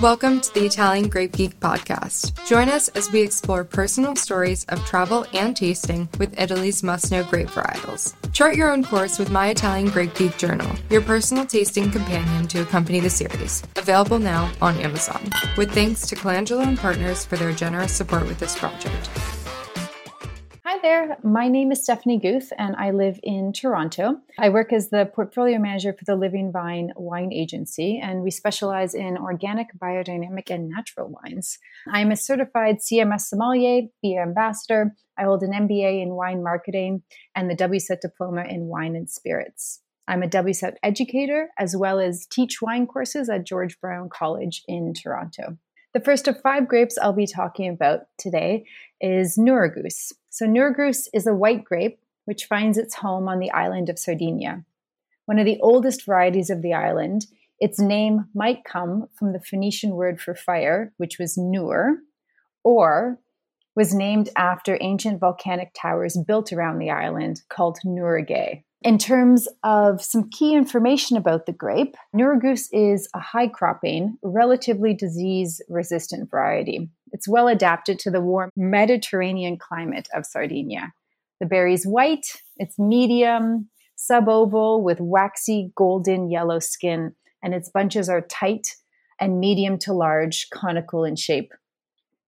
Welcome to the Italian Grape Geek podcast. Join us as we explore personal stories of travel and tasting with Italy's must know grape varietals. Chart your own course with My Italian Grape Geek Journal, your personal tasting companion to accompany the series. Available now on Amazon. With thanks to Colangelo and Partners for their generous support with this project there. My name is Stephanie Guth, and I live in Toronto. I work as the portfolio manager for the Living Vine Wine Agency, and we specialize in organic, biodynamic, and natural wines. I'm a certified CMS sommelier, beer ambassador. I hold an MBA in wine marketing and the WSET diploma in wine and spirits. I'm a WSET educator as well as teach wine courses at George Brown College in Toronto. The first of five grapes I'll be talking about today is Nuragus. So, Nuragus is a white grape which finds its home on the island of Sardinia. One of the oldest varieties of the island, its name might come from the Phoenician word for fire, which was Nur, or was named after ancient volcanic towers built around the island called Nuraghe. In terms of some key information about the grape, Nuragus is a high cropping, relatively disease resistant variety. It's well adapted to the warm Mediterranean climate of Sardinia. The berry's white, it's medium, suboval with waxy golden yellow skin, and its bunches are tight and medium to large, conical in shape.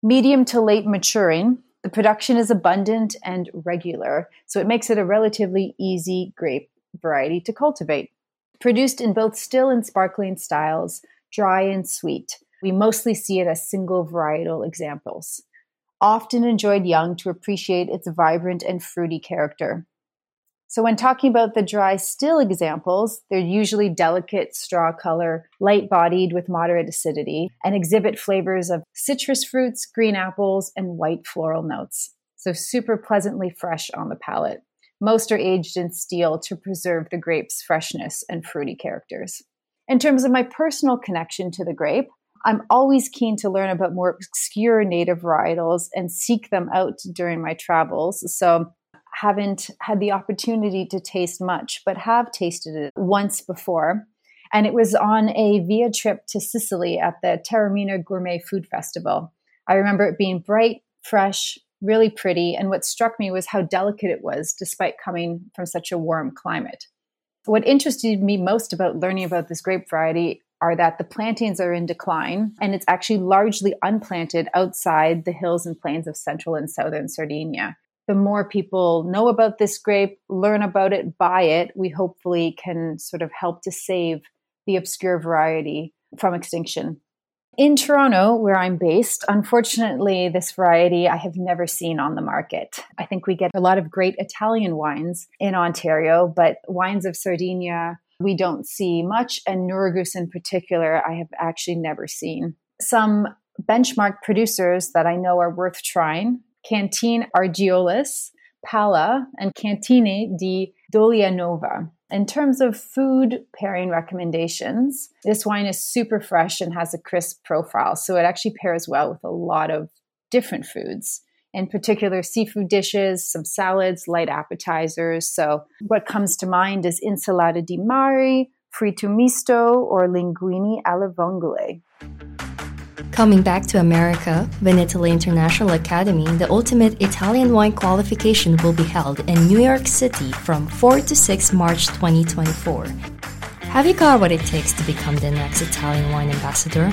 Medium to late maturing, the production is abundant and regular, so it makes it a relatively easy grape variety to cultivate. Produced in both still and sparkling styles, dry and sweet, we mostly see it as single varietal examples. Often enjoyed young to appreciate its vibrant and fruity character. So, when talking about the dry still examples, they're usually delicate straw color, light bodied with moderate acidity, and exhibit flavors of citrus fruits, green apples, and white floral notes. So, super pleasantly fresh on the palate. Most are aged in steel to preserve the grape's freshness and fruity characters. In terms of my personal connection to the grape, I'm always keen to learn about more obscure native varietals and seek them out during my travels. So haven't had the opportunity to taste much, but have tasted it once before. And it was on a via trip to Sicily at the Taormina Gourmet Food Festival. I remember it being bright, fresh, really pretty, and what struck me was how delicate it was despite coming from such a warm climate. What interested me most about learning about this grape variety are that the plantings are in decline and it's actually largely unplanted outside the hills and plains of central and southern Sardinia the more people know about this grape, learn about it, buy it, we hopefully can sort of help to save the obscure variety from extinction. In Toronto, where I'm based, unfortunately, this variety I have never seen on the market. I think we get a lot of great Italian wines in Ontario, but wines of Sardinia we don't see much, and Nuragus in particular, I have actually never seen. Some benchmark producers that I know are worth trying Cantine Argiolis, Pala, and Cantine di Dolianova. In terms of food pairing recommendations, this wine is super fresh and has a crisp profile, so it actually pairs well with a lot of different foods. In particular, seafood dishes, some salads, light appetizers. So, what comes to mind is insalata di mare, fritto misto, or linguine alla vongole. Coming back to America, Vinitaly International Academy, the ultimate Italian wine qualification will be held in New York City from 4 to 6 March 2024. Have you got what it takes to become the next Italian wine ambassador?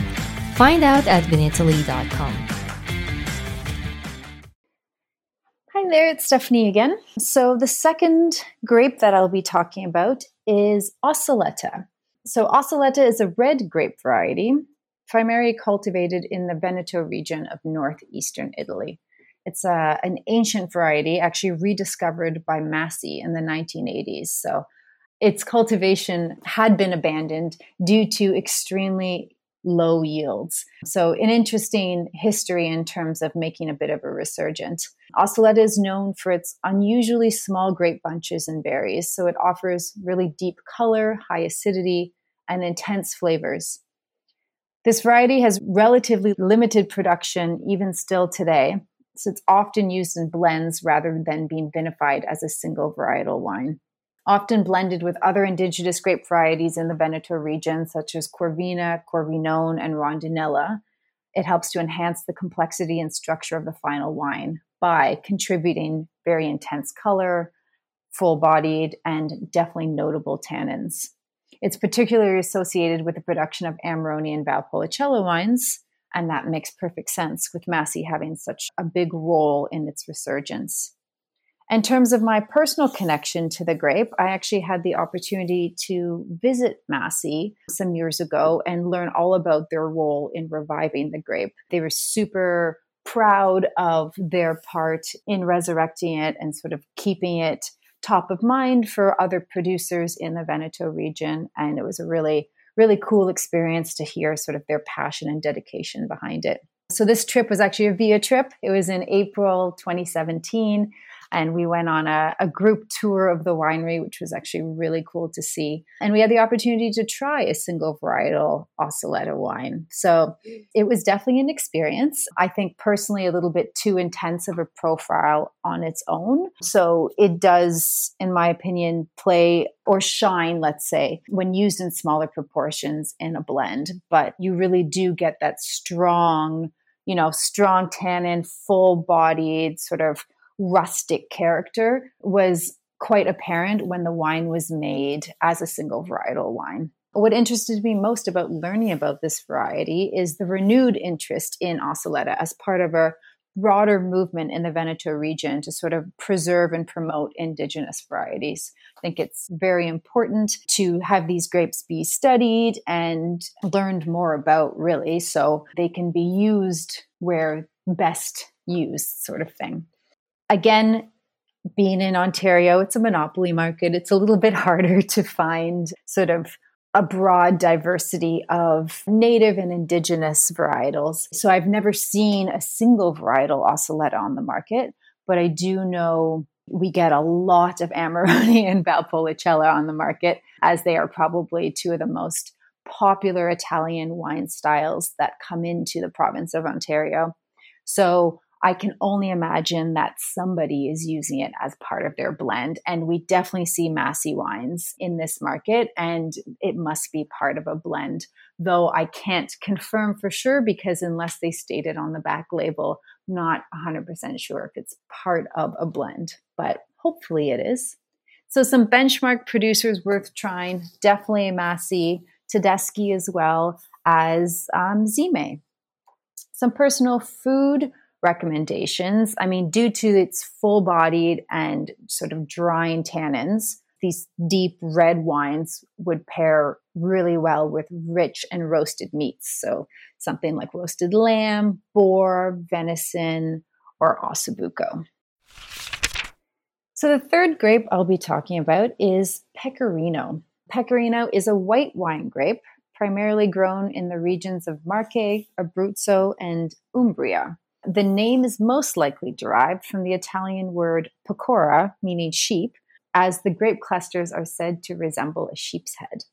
Find out at vinitaly.com. Hi there, it's Stephanie again. So, the second grape that I'll be talking about is Oseleta. So, Oseleta is a red grape variety primarily cultivated in the Veneto region of northeastern Italy. It's a, uh, an ancient variety, actually rediscovered by Masi in the 1980s. So its cultivation had been abandoned due to extremely low yields. So, an interesting history in terms of making a bit of a resurgent. Oseleta is known for its unusually small grape bunches and berries, so it offers really deep color, high acidity, and intense flavors. This variety has relatively limited production even still today, so it's often used in blends rather than being vinified as a single varietal wine often blended with other indigenous grape varieties in the Veneto region, such as Corvina, Corvinone, and Rondinella. It helps to enhance the complexity and structure of the final wine by contributing very intense color, full bodied, and definitely notable tannins. It's particularly associated with the production of Amarone and Valpolicella wines, and that makes perfect sense with Masi having such a big role in its resurgence. In terms of my personal connection to the grape, I actually had the opportunity to visit Masi some years ago and learn all about their role in reviving the grape. They were super proud of their part in resurrecting it and sort of keeping it top of mind for other producers in the Veneto region. And it was a really, really cool experience to hear sort of their passion and dedication behind it. So, this trip was actually a VIA trip. It was in April 2017 and we went on a, a, group tour of the winery, which was actually really cool to see. And we had the opportunity to try a single varietal Oseleta wine. So it was definitely an experience. I think personally, a little bit too intense of a profile on its own. So it does, in my opinion, play or shine, let's say, when used in smaller proportions in a blend. But you really do get that strong, you know, strong tannin, full bodied, sort of rustic character was quite apparent when the wine was made as a single varietal wine. What interested me most about learning about this variety is the renewed interest in Oseleta as part of a broader movement in the Veneto region to sort of preserve and promote indigenous varieties. I think it's very important to have these grapes be studied and learned more about, really, so they can be used where best used, sort of thing again, being in Ontario, it's a monopoly market. It's a little bit harder to find sort of a broad diversity of native and indigenous varietals. So I've never seen a single varietal Oseleta on the market, but I do know we get a lot of Amarone and Valpolicella on the market, as they are probably two of the most popular Italian wine styles that come into the province of Ontario. So I can only imagine that somebody is using it as part of their blend. And we definitely see Masi wines in this market, and it must be part of a blend. Though I can't confirm for sure because unless they state it on the back label, not 100% sure if it's part of a blend, but hopefully it is. So, some benchmark producers worth trying definitely Masi, Tedeschi as well as um, Zýmē. Some personal food recommendations. I mean, due to its full bodied and sort of drying tannins, these deep red wines would pair really well with rich and roasted meats. So, something like roasted lamb, boar, venison, or ossobuco. So, the third grape I'll be talking about is Pecorino. Pecorino is a white wine grape primarily grown in the regions of Marche, Abruzzo, and Umbria. The name is most likely derived from the Italian word pecora, meaning sheep, as the grape clusters are said to resemble a sheep's head.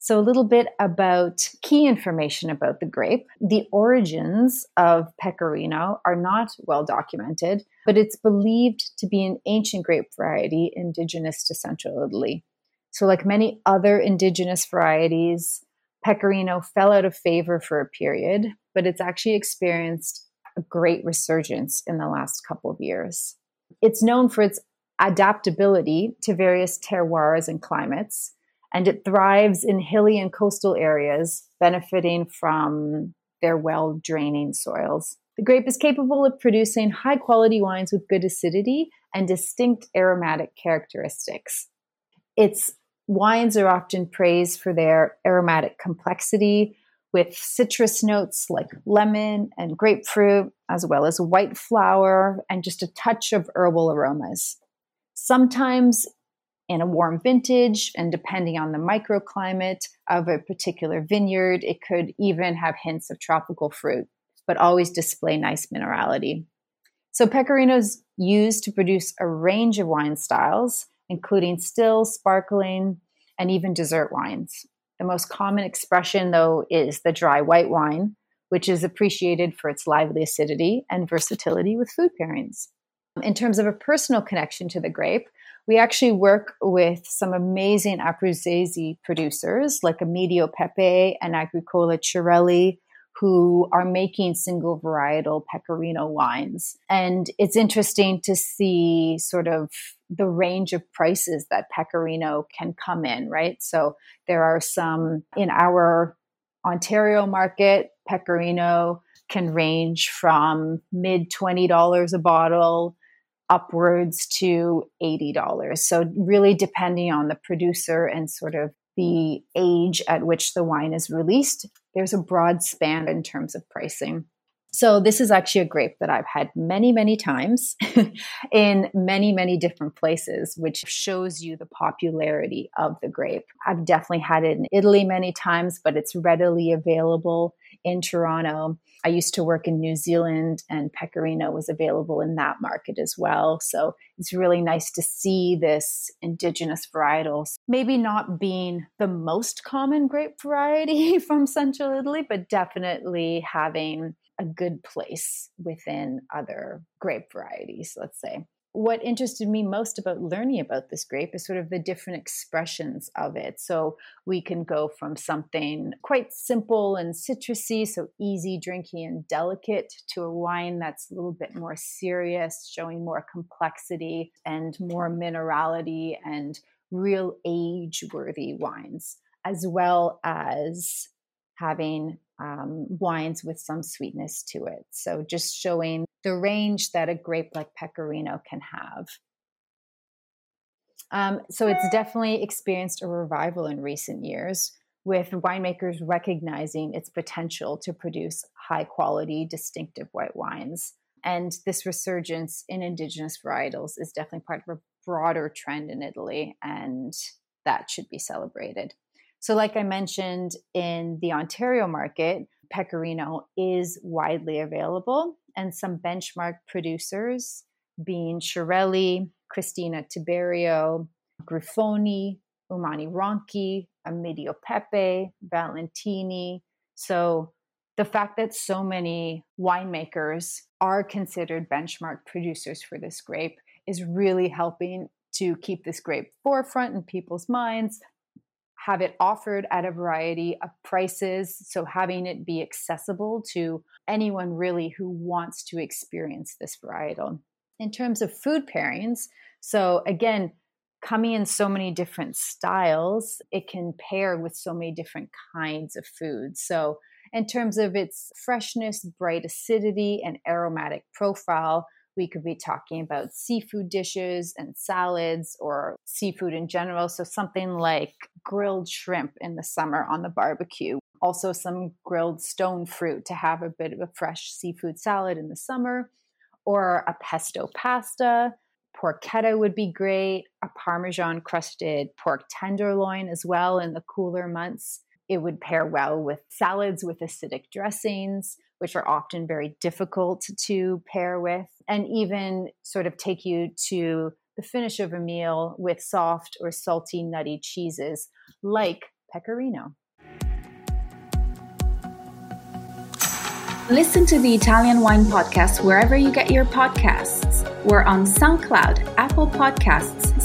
So, a little bit about key information about the grape. The origins of Pecorino are not well documented, but it's believed to be an ancient grape variety indigenous to central Italy. So, like many other indigenous varieties, Pecorino fell out of favor for a period, but it's actually experienced a great resurgence in the last couple of years. It's known for its adaptability to various terroirs and climates, and it thrives in hilly and coastal areas, benefiting from their well draining soils. The grape is capable of producing high quality wines with good acidity and distinct aromatic characteristics. Its wines are often praised for their aromatic complexity, with citrus notes like lemon and grapefruit, as well as white flower and just a touch of herbal aromas. Sometimes in a warm vintage, and depending on the microclimate of a particular vineyard, it could even have hints of tropical fruit, but always display nice minerality. So, Pecorino is used to produce a range of wine styles, including still, sparkling, and even dessert wines. The most common expression, though, is the dry white wine, which is appreciated for its lively acidity and versatility with food pairings. In terms of a personal connection to the grape, we actually work with some amazing Abruzzese producers like Emidio Pepe and Agricola Cirelli, who are making single varietal pecorino wines. And it's interesting to see sort of the range of prices that pecorino can come in, right? So there are some in our Ontario market, pecorino can range from mid $20 a bottle upwards to $80. So, really depending on the producer and sort of the age at which the wine is released, there's a broad span in terms of pricing. So, this is actually a grape that I've had many, many times in many, many different places, which shows you the popularity of the grape. I've definitely had it in Italy many times, but it's readily available in Toronto. I used to work in New Zealand, and Pecorino was available in that market as well. So it's really nice to see this indigenous varietals, maybe not being the most common grape variety from central Italy, but definitely having a good place within other grape varieties, let's say what interested me most about learning about this grape is sort of the different expressions of it. So we can go from something quite simple and citrusy, so easy drinking and delicate, to a wine that's a little bit more serious, showing more complexity and more minerality and real age worthy wines, as well as having um, wines with some sweetness to it. So just showing the range that a grape like Pecorino can have. Um, so it's definitely experienced a revival in recent years with winemakers recognizing its potential to produce high quality, distinctive white wines. And this resurgence in indigenous varietals is definitely part of a broader trend in Italy, and that should be celebrated. So, like I mentioned in the Ontario market, Pecorino is widely available, and some benchmark producers, being Cirelli, Cristina Tiberio, Grifoni, Umani Ronchi, Emidio Pepe, Valentini. So, the fact that so many winemakers are considered benchmark producers for this grape is really helping to keep this grape forefront in people's minds have it offered at a variety of prices. So, having it be accessible to anyone really who wants to experience this varietal. In terms of food pairings, so again, coming in so many different styles, it can pair with so many different kinds of foods. So, in terms of its freshness, bright acidity, and aromatic profile, we could be talking about seafood dishes and salads or seafood in general. So, something like grilled shrimp in the summer on the barbecue. Also, some grilled stone fruit to have a bit of a fresh seafood salad in the summer, or a pesto pasta. Porchetta would be great, a Parmesan crusted pork tenderloin as well in the cooler months. It would pair well with salads with acidic dressings, which are often very difficult to pair with, and even sort of take you to the finish of a meal with soft or salty, nutty cheeses like pecorino. Listen to the Italian Wine Podcast wherever you get your podcasts. We're on SoundCloud, Apple Podcasts,